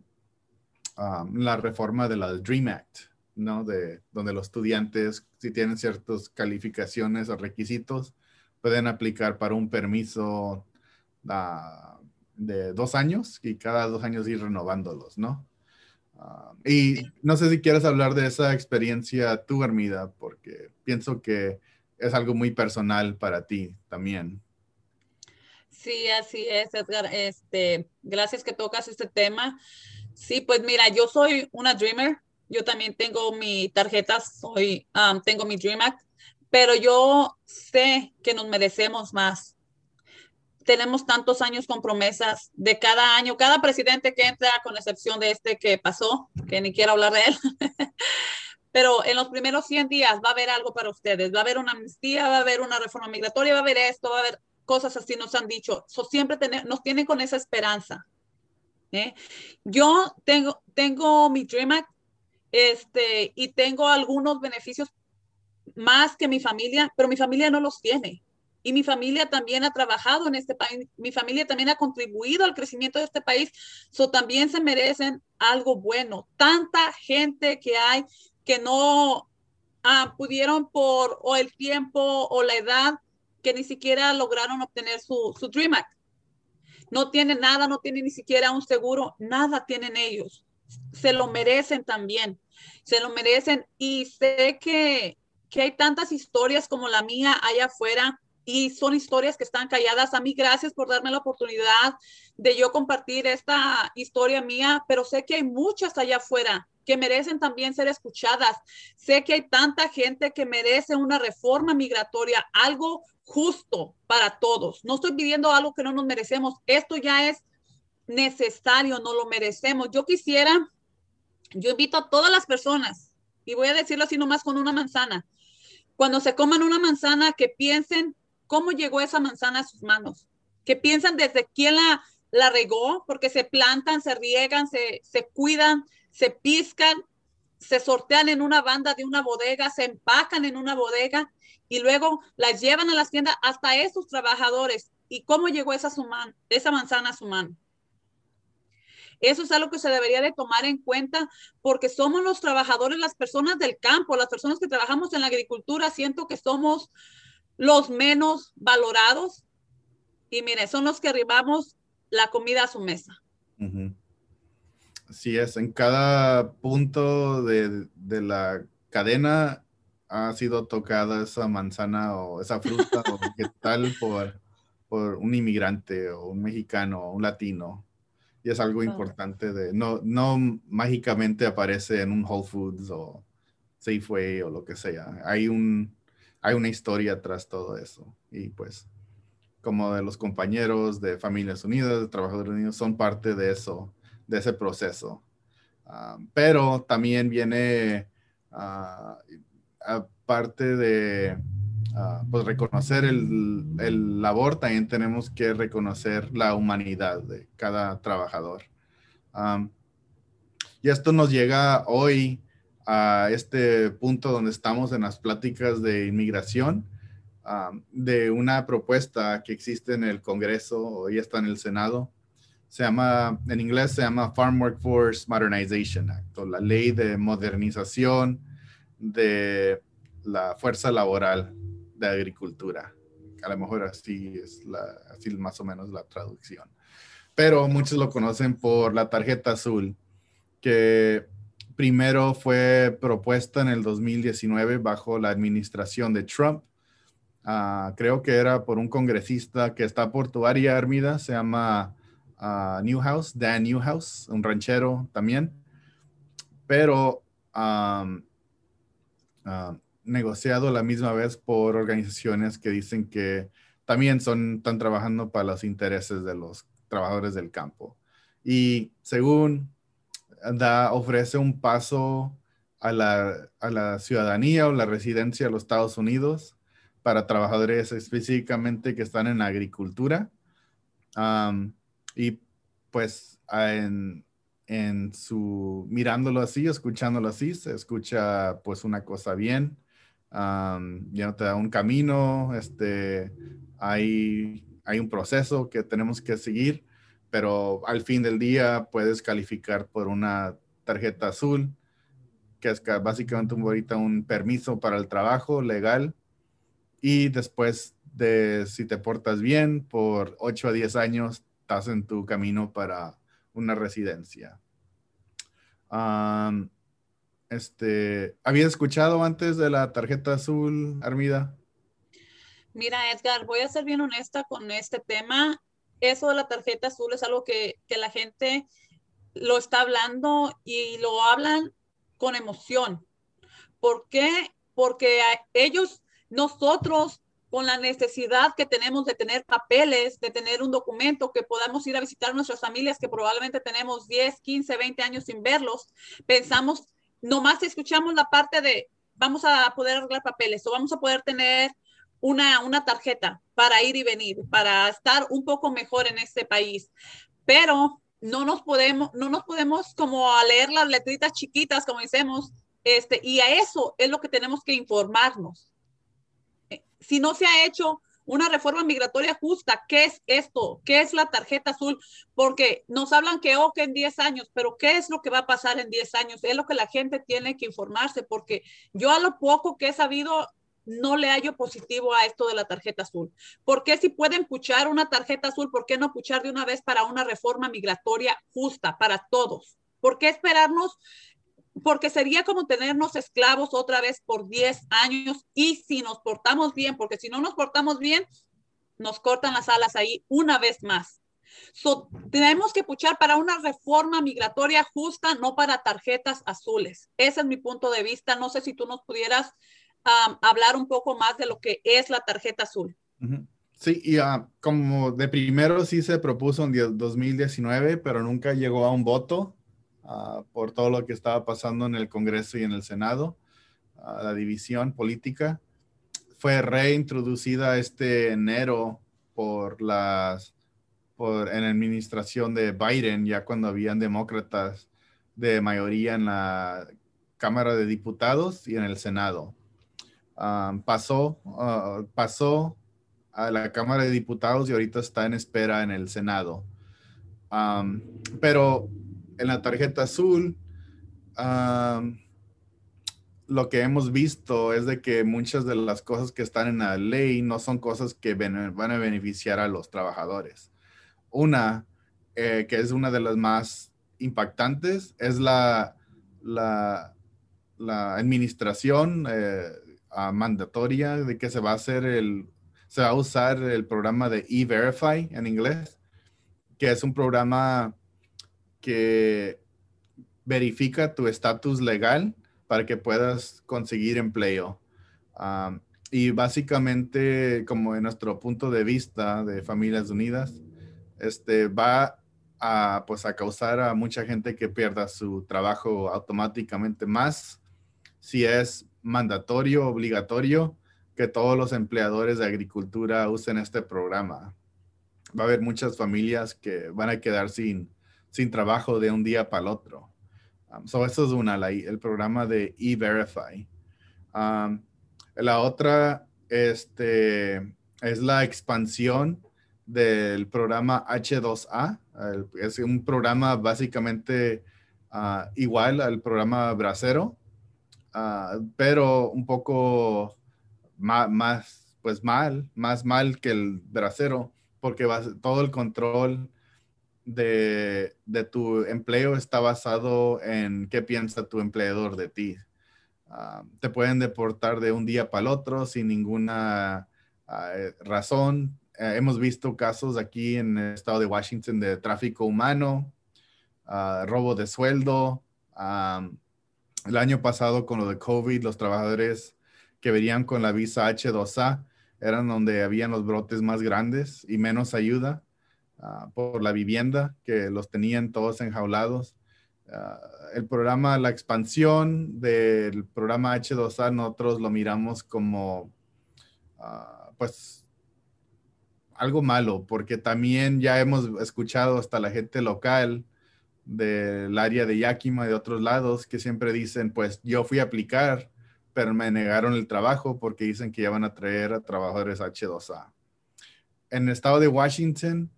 [SPEAKER 2] um, la reforma de la Dream Act, ¿no? De donde los estudiantes, si tienen ciertas calificaciones o requisitos, pueden aplicar para un permiso uh, de dos años y cada dos años ir renovándolos, ¿no? Um, y no sé si quieres hablar de esa experiencia tú, Armida, porque pienso que es algo muy personal para ti también.
[SPEAKER 3] Sí, así es, Edgar. Este, gracias que tocas este tema. Sí, pues mira, yo soy una dreamer. Yo también tengo mi tarjeta, soy, tengo mi Dream Act, pero yo sé que nos merecemos más. Tenemos tantos años con promesas de cada año, cada presidente que entra, con excepción de este que pasó, que ni quiero hablar de él. *laughs* pero en los primeros 100 días va a haber algo para ustedes, va a haber una amnistía, va a haber una reforma migratoria, va a haber esto, va a haber cosas así nos han dicho. So, siempre nos tienen con esa esperanza. ¿eh? Yo tengo, tengo mi Dream Act este, y tengo algunos beneficios más que mi familia, pero mi familia no los tiene. Y mi familia también ha trabajado en este país, mi familia también ha contribuido al crecimiento de este país, so también se merecen algo bueno. Tanta gente que hay que no ah, pudieron por o el tiempo o la edad que ni siquiera lograron obtener su, su Dream Act. No tienen nada, no tienen ni siquiera un seguro, nada tienen ellos. Se lo merecen también, se lo merecen. Y sé que, que hay tantas historias como la mía allá afuera y son historias que están calladas. A mí, gracias por darme la oportunidad de yo compartir esta historia mía, pero sé que hay muchas allá afuera que merecen también ser escuchadas. Sé que hay tanta gente que merece una reforma migratoria, algo justo para todos. No estoy pidiendo algo que no nos merecemos. Esto ya es necesario, no lo merecemos. Yo quisiera, yo invito a todas las personas, y voy a decirlo así nomás con una manzana, cuando se coman una manzana, que piensen cómo llegó esa manzana a sus manos, que piensen desde quién la, la regó, porque se plantan, se riegan, se, se cuidan, se piscan, se sortean en una banda de una bodega, se empacan en una bodega y luego las llevan a las tiendas hasta esos trabajadores. ¿Y cómo llegó esa, esa manzana a su mano? Eso es algo que se debería de tomar en cuenta porque somos los trabajadores, las personas del campo, las personas que trabajamos en la agricultura, siento que somos los menos valorados y mire, son los que arribamos la comida a su mesa.
[SPEAKER 2] Así es, en cada punto de, la cadena ha sido tocada esa manzana o esa fruta o qué tal *laughs* por, por un inmigrante o un mexicano o un latino. Y es algo importante de, no, no mágicamente aparece en un Whole Foods o Safeway o lo que sea. Hay, un, hay una historia tras todo eso. Y pues, como de los compañeros de Familias Unidas, de Trabajadores Unidos, son parte de eso, de ese proceso. Ah, pero también viene, uh, aparte de uh, pues reconocer el, el, labor, también tenemos que reconocer la humanidad de cada trabajador. y esto nos llega hoy a este punto donde estamos en las pláticas de inmigración, de una propuesta que existe en el Congreso, hoy está en el Senado, se llama, en inglés se llama Farm Workforce Modernization Act, o la ley de modernización de la fuerza laboral de agricultura. A lo mejor así es así más o menos la traducción. Pero muchos lo conocen por la tarjeta azul, que primero fue propuesta en el 2019 bajo la administración de Trump. Ah, creo que era por un congresista que está por tu área, Armida, se llama Newhouse, Dan Newhouse, un ranchero también, pero negociado la misma vez por organizaciones que dicen que también son, están trabajando para los intereses de los trabajadores del campo. Y según da, ofrece un paso a la, a la ciudadanía o la residencia de los Estados Unidos para trabajadores específicamente que están en agricultura. Y pues en, su, mirándolo así, escuchándolo así, se escucha pues una cosa bien. ya no te da un camino, este, hay, hay un proceso que tenemos que seguir, pero al fin del día puedes calificar por una tarjeta azul, que es básicamente un, ahorita un permiso para el trabajo legal. Y después de si te portas bien, por 8 a 10 años estás en tu camino para una residencia. este, ¿Habías escuchado antes de la tarjeta azul, Armida?
[SPEAKER 3] Mira, Edgar, voy a ser bien honesta con este tema. Eso de la tarjeta azul es algo que, que la gente lo está hablando y lo hablan con emoción. ¿Por qué? Porque ellos, nosotros con la necesidad que tenemos de tener papeles, de tener un documento, que podamos ir a visitar nuestras familias que probablemente tenemos 10, 15, 20 años sin verlos, pensamos, nomás escuchamos la parte de vamos a poder arreglar papeles o vamos a poder tener una, una tarjeta para ir y venir, para estar un poco mejor en este país. Pero no nos podemos, no nos podemos como a leer las letritas chiquitas, como decimos, este, y a eso es lo que tenemos que informarnos si no se ha hecho una reforma migratoria justa, ¿qué es esto? ¿Qué es la tarjeta azul? Porque nos hablan que, oh, que en 10 años, pero ¿qué es lo que va a pasar en 10 años? Es lo que la gente tiene que informarse, porque yo a lo poco que he sabido, no le hallo positivo a esto de la tarjeta azul. ¿Por qué si pueden puchar una tarjeta azul, por qué no puchar de una vez para una reforma migratoria justa para todos? ¿Por qué esperarnos porque sería como tenernos esclavos otra vez por 10 años y si nos portamos bien, porque si no nos portamos bien, nos cortan las alas ahí una vez más. tenemos que puchar para una reforma migratoria justa, no para tarjetas azules. Ese es mi punto de vista. No sé si tú nos pudieras hablar un poco más de lo que es la tarjeta azul.
[SPEAKER 2] Sí, y ah, como de primero sí se propuso en 2019, pero nunca llegó a un voto. Ah, por todo lo que estaba pasando en el Congreso y en el Senado, ah, la división política. Fue reintroducida este enero por las, por, en la administración de Biden, ya cuando habían demócratas de mayoría en la Cámara de Diputados y en el Senado. Ah, pasó, pasó a la Cámara de Diputados y ahorita está en espera en el Senado. pero en la tarjeta azul, lo que hemos visto es de que muchas de las cosas que están en la ley no son cosas que van a beneficiar a los trabajadores. Una eh, que es una de las más impactantes, es la, la, administración eh, mandatoria de que se va a hacer el, se va a usar el programa de E-Verify en inglés, que es un programa que verifica tu estatus legal para que puedas conseguir empleo. y básicamente, como en nuestro punto de vista de Familias Unidas, este, va a, pues, a causar a mucha gente que pierda su trabajo automáticamente más si es mandatorio, obligatorio, que todos los empleadores de agricultura usen este programa. Va a haber muchas familias que van a quedar sin, sin trabajo de un día para el otro. Um, so eso es una, el programa de E-Verify. Um, la otra este, es la expansión del programa H2A. es un programa básicamente uh, igual al programa Bracero, uh, pero un poco más, pues mal, más mal que el Bracero, porque todo el control de, tu empleo está basado en qué piensa tu empleador de ti. Ah, te pueden deportar de un día para el otro sin ninguna ah, eh, razón. Eh, hemos visto casos aquí en el estado de Washington de tráfico humano, ah, robo de sueldo. el año pasado con lo de COVID, los trabajadores que venían con la visa H2A eran donde habían los brotes más grandes y menos ayuda. Ah, por la vivienda, que los tenían todos enjaulados. Ah, el programa, la expansión del programa H2A, nosotros lo miramos como, ah, pues, algo malo, porque también ya hemos escuchado hasta la gente local del área de Yakima, de otros lados, que siempre dicen, pues yo fui a aplicar, pero me negaron el trabajo porque dicen que ya van a traer a trabajadores H2A. En el estado de Washington,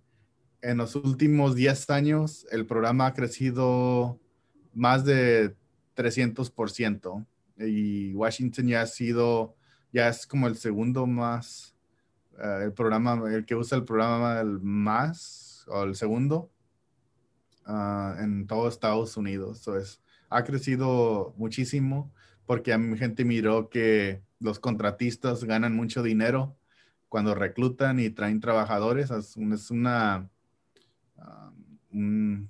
[SPEAKER 2] en los últimos 10 años el programa ha crecido más de 300% y Washington ya ha sido, ya es como el segundo más, eh, el programa, el que usa el programa más o el segundo ah, en todo Estados Unidos. Entonces, ha crecido muchísimo porque a mi gente miró que los contratistas ganan mucho dinero cuando reclutan y traen trabajadores. Es una un,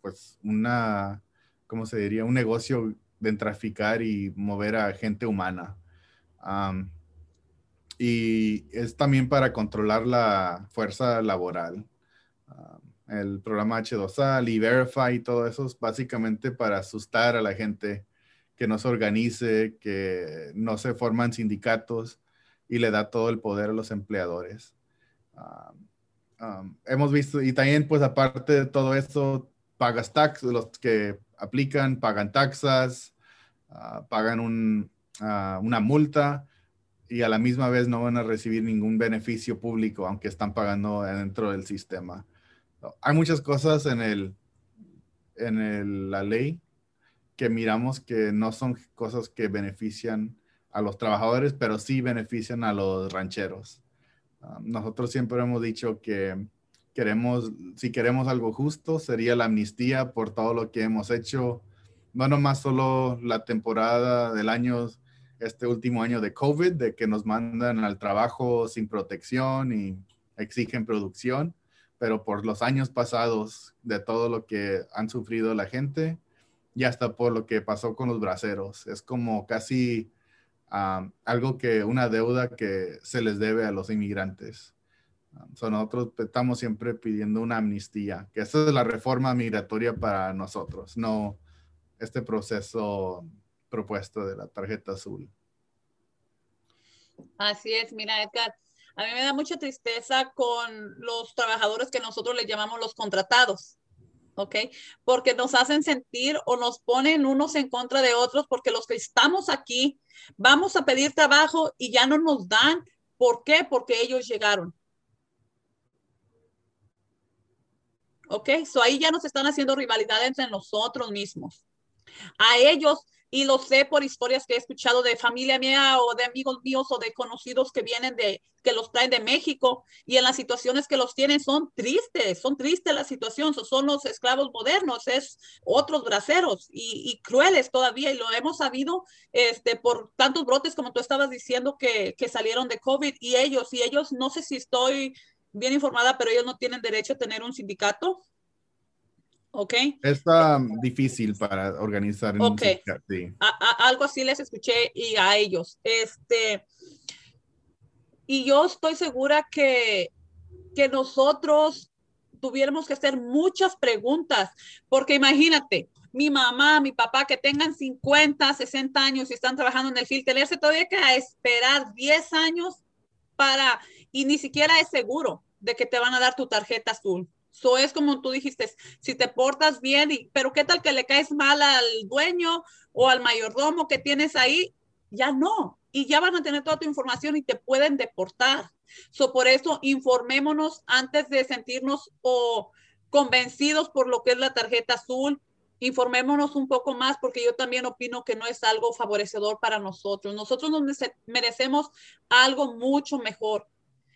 [SPEAKER 2] pues una, ¿cómo se diría? Un negocio de traficar y mover a gente humana. y es también para controlar la fuerza laboral. el programa H2A, Verify y todo eso es básicamente para asustar a la gente que no se organice, que no se forman sindicatos y le da todo el poder a los empleadores. Um, hemos visto, y también pues aparte de todo esto, pagas taxas, los que aplican pagan taxas, ah, pagan un, ah, una multa y a la misma vez no van a recibir ningún beneficio público, aunque están pagando dentro del sistema. hay muchas cosas en, el, en la ley que miramos que no son cosas que benefician a los trabajadores, pero sí benefician a los rancheros. Ah, nosotros siempre hemos dicho que queremos, si queremos algo justo, sería la amnistía por todo lo que hemos hecho, no nomás solo la temporada del año, este último año de COVID, de que nos mandan al trabajo sin protección y exigen producción, pero por los años pasados de todo lo que han sufrido la gente y hasta por lo que pasó con los braceros. Es como casi algo que, una deuda que se les debe a los inmigrantes. nosotros estamos siempre pidiendo una amnistía, que esa es la reforma migratoria para nosotros, no este proceso propuesto de la tarjeta azul.
[SPEAKER 3] Así es, mira, Edgar, a mí me da mucha tristeza con los trabajadores que nosotros les llamamos los contratados. ¿Ok? Porque nos hacen sentir o nos ponen unos en contra de otros porque los que estamos aquí vamos a pedir trabajo y ya no nos dan. ¿Por qué? Porque ellos llegaron. ¿Ok? So ahí ya nos están haciendo rivalidad entre nosotros mismos. A ellos y lo sé por historias que he escuchado de familia mía o de amigos míos o de conocidos que vienen de, que los traen de México y en las situaciones que los tienen son tristes, son tristes las situaciones, son los esclavos modernos, es otros braceros y, crueles todavía y lo hemos sabido este, por tantos brotes como tú estabas diciendo que, que salieron de COVID y ellos, y ellos, no sé si estoy bien informada, pero ellos no tienen derecho a tener un sindicato. ¿Ok?
[SPEAKER 2] Es difícil para organizar.
[SPEAKER 3] Ok. algo así les escuché y a ellos. Este, y yo estoy segura que, que nosotros tuviéramos que hacer muchas preguntas, porque imagínate, mi mamá, mi papá que tengan 50, 60 años y están trabajando en el field, tenerse todavía que esperar 10 años para, y ni siquiera es seguro de que te van a dar tu tarjeta azul. Eso es como tú dijiste, si te portas bien, y, pero qué tal que le caes mal al dueño o al mayordomo que tienes ahí, ya no. Y ya van a tener toda tu información y te pueden deportar. So, por eso informémonos antes de sentirnos o convencidos por lo que es la tarjeta azul. Informémonos un poco más porque yo también opino que no es algo favorecedor para nosotros. Nosotros nos merecemos algo mucho mejor.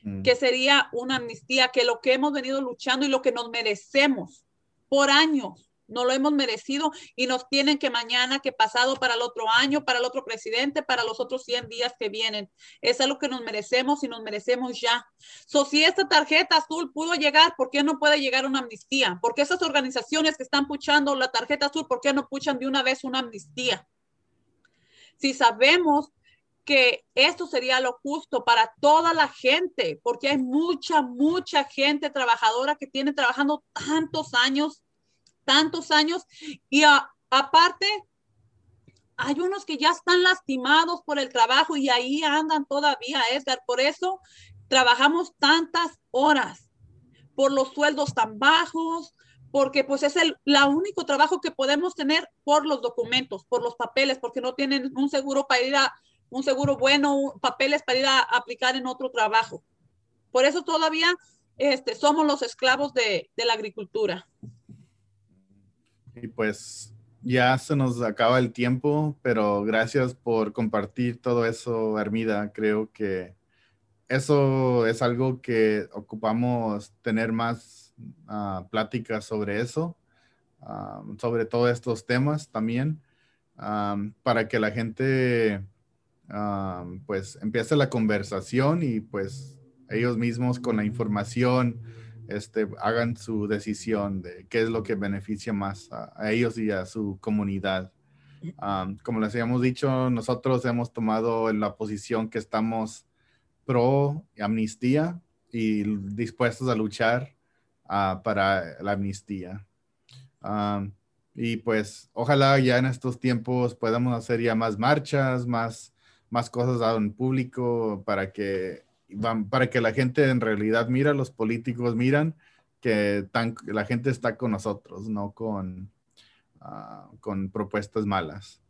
[SPEAKER 3] Mm. que sería una amnistía, que lo que hemos venido luchando y lo que nos merecemos por años, no lo hemos merecido y nos tienen que mañana, que pasado para el otro año, para el otro presidente, para los otros 100 días que vienen. Es algo que nos merecemos y nos merecemos ya. So, si esta tarjeta azul pudo llegar, ¿por qué no puede llegar una amnistía? Porque esas organizaciones que están puchando la tarjeta azul, ¿por qué no puchan de una vez una amnistía? Si sabemos que esto sería lo justo para toda la gente, porque hay mucha, mucha gente trabajadora que tiene trabajando tantos años, tantos años, y aparte, hay unos que ya están lastimados por el trabajo y ahí andan todavía, Edgar. Por eso trabajamos tantas horas, por los sueldos tan bajos, porque pues es el la único trabajo que podemos tener por los documentos, por los papeles, porque no tienen un seguro para ir a un seguro bueno, papeles para ir a aplicar en otro trabajo. Por eso todavía este, somos los esclavos de, de la agricultura.
[SPEAKER 2] Y pues ya se nos acaba el tiempo, pero gracias por compartir todo eso, Armida. Creo que eso es algo que ocupamos tener más uh, pláticas sobre eso, ah, sobre todos estos temas también, ah, para que la gente pues empieza la conversación y pues ellos mismos con la información este, hagan su decisión de qué es lo que beneficia más a, ellos y a su comunidad. como les habíamos dicho, nosotros hemos tomado la posición que estamos pro amnistía y dispuestos a luchar ah, para la amnistía. y pues ojalá ya en estos tiempos podamos hacer ya más marchas, más más cosas en público para que, para que la gente en realidad mira, los políticos miran que tan, la gente está con nosotros, no con, ah, con propuestas malas.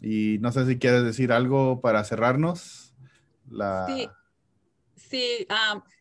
[SPEAKER 2] y no sé si quieres decir algo para cerrarnos.
[SPEAKER 3] Sí, sí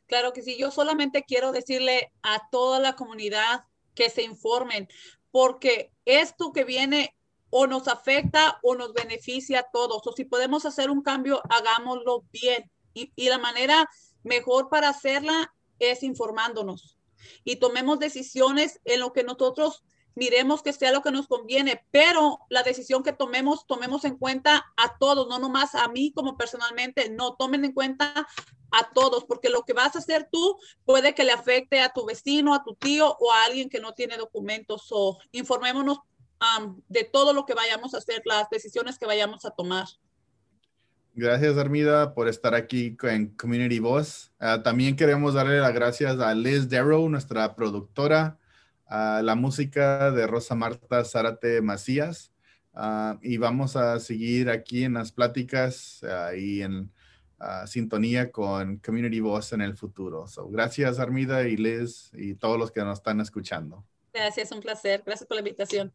[SPEAKER 3] claro que sí. Yo solamente quiero decirle a toda la comunidad que se informen, porque esto que viene o nos afecta o nos beneficia a todos. O si podemos hacer un cambio, hagámoslo bien. Y, la manera mejor para hacerla es informándonos y tomemos decisiones en lo que nosotros miremos que sea lo que nos conviene, pero la decisión que tomemos, tomemos en cuenta a todos, no nomás a mí como personalmente, no, tomen en cuenta a todos, porque lo que vas a hacer tú puede que le afecte a tu vecino, a tu tío o a alguien que no tiene documentos. O informémonos de todo lo que vayamos a hacer, las decisiones que vayamos a tomar.
[SPEAKER 2] Gracias, Armida, por estar aquí en Community Voice. Ah, también queremos darle las gracias a Liz Darrow, nuestra productora, a la música de Rosa Marta Zárate Macías. Ah, y vamos a seguir aquí en las pláticas ah, y en sintonía con Community Voice en el futuro. gracias, Armida y Liz y todos los que nos están escuchando.
[SPEAKER 3] Gracias, un placer. Gracias por la invitación.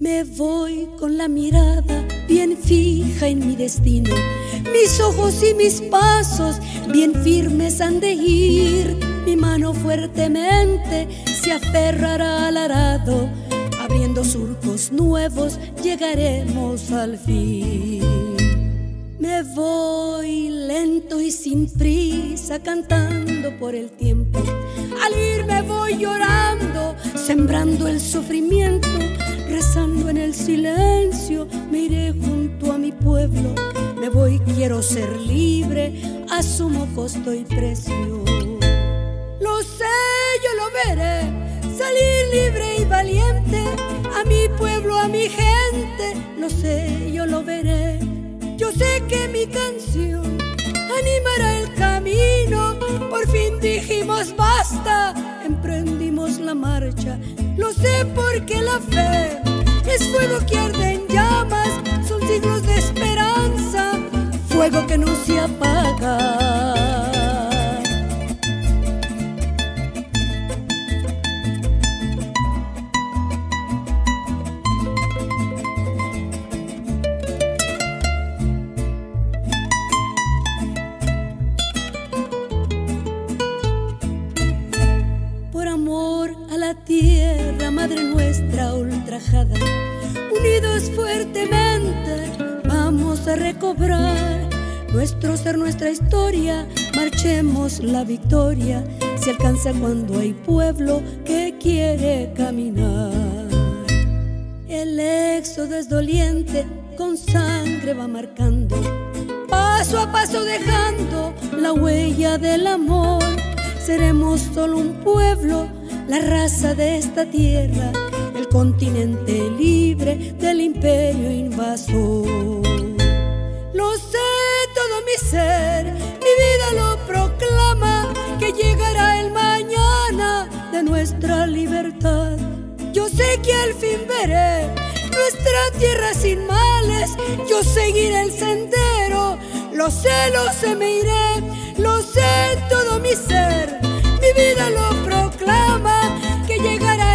[SPEAKER 1] Me voy con la mirada bien fija en mi destino, mis ojos y mis pasos bien firmes han de ir. Mi mano fuertemente se aferrará al arado. Abriendo surcos nuevos llegaremos al fin. Me voy lento y sin prisa cantando por el tiempo. Al ir me voy llorando, sembrando el sufrimiento, rezando en el silencio. Me iré junto a mi pueblo. Me voy, quiero ser libre, asumo costo y precio. Yo lo veré, salir libre y valiente. A mi pueblo, a mi gente, lo sé, yo lo veré yo sé que mi canción animará el camino. Por fin dijimos basta, emprendimos la marcha. Lo sé porque la fe es fuego que arde en llamas. Son siglos de esperanza, fuego que no se apaga. Nuestra ultrajada. Unidos fuertemente vamos a recobrar nuestro ser, nuestra historia. Marchemos la victoria. Se alcanza cuando hay pueblo que quiere caminar. El éxodo es doliente, con sangre va marcando, paso a paso dejando la huella del amor. Seremos solo un pueblo la raza de esta tierra, el continente libre del imperio invasor. Lo sé todo mi ser, mi vida lo proclama, que llegará el mañana de nuestra libertad. Yo sé que al fin veré nuestra tierra sin males, yo seguiré el sendero, lo sé, lo sé, me iré, lo sé todo mi ser, mi vida lo proclama que llegará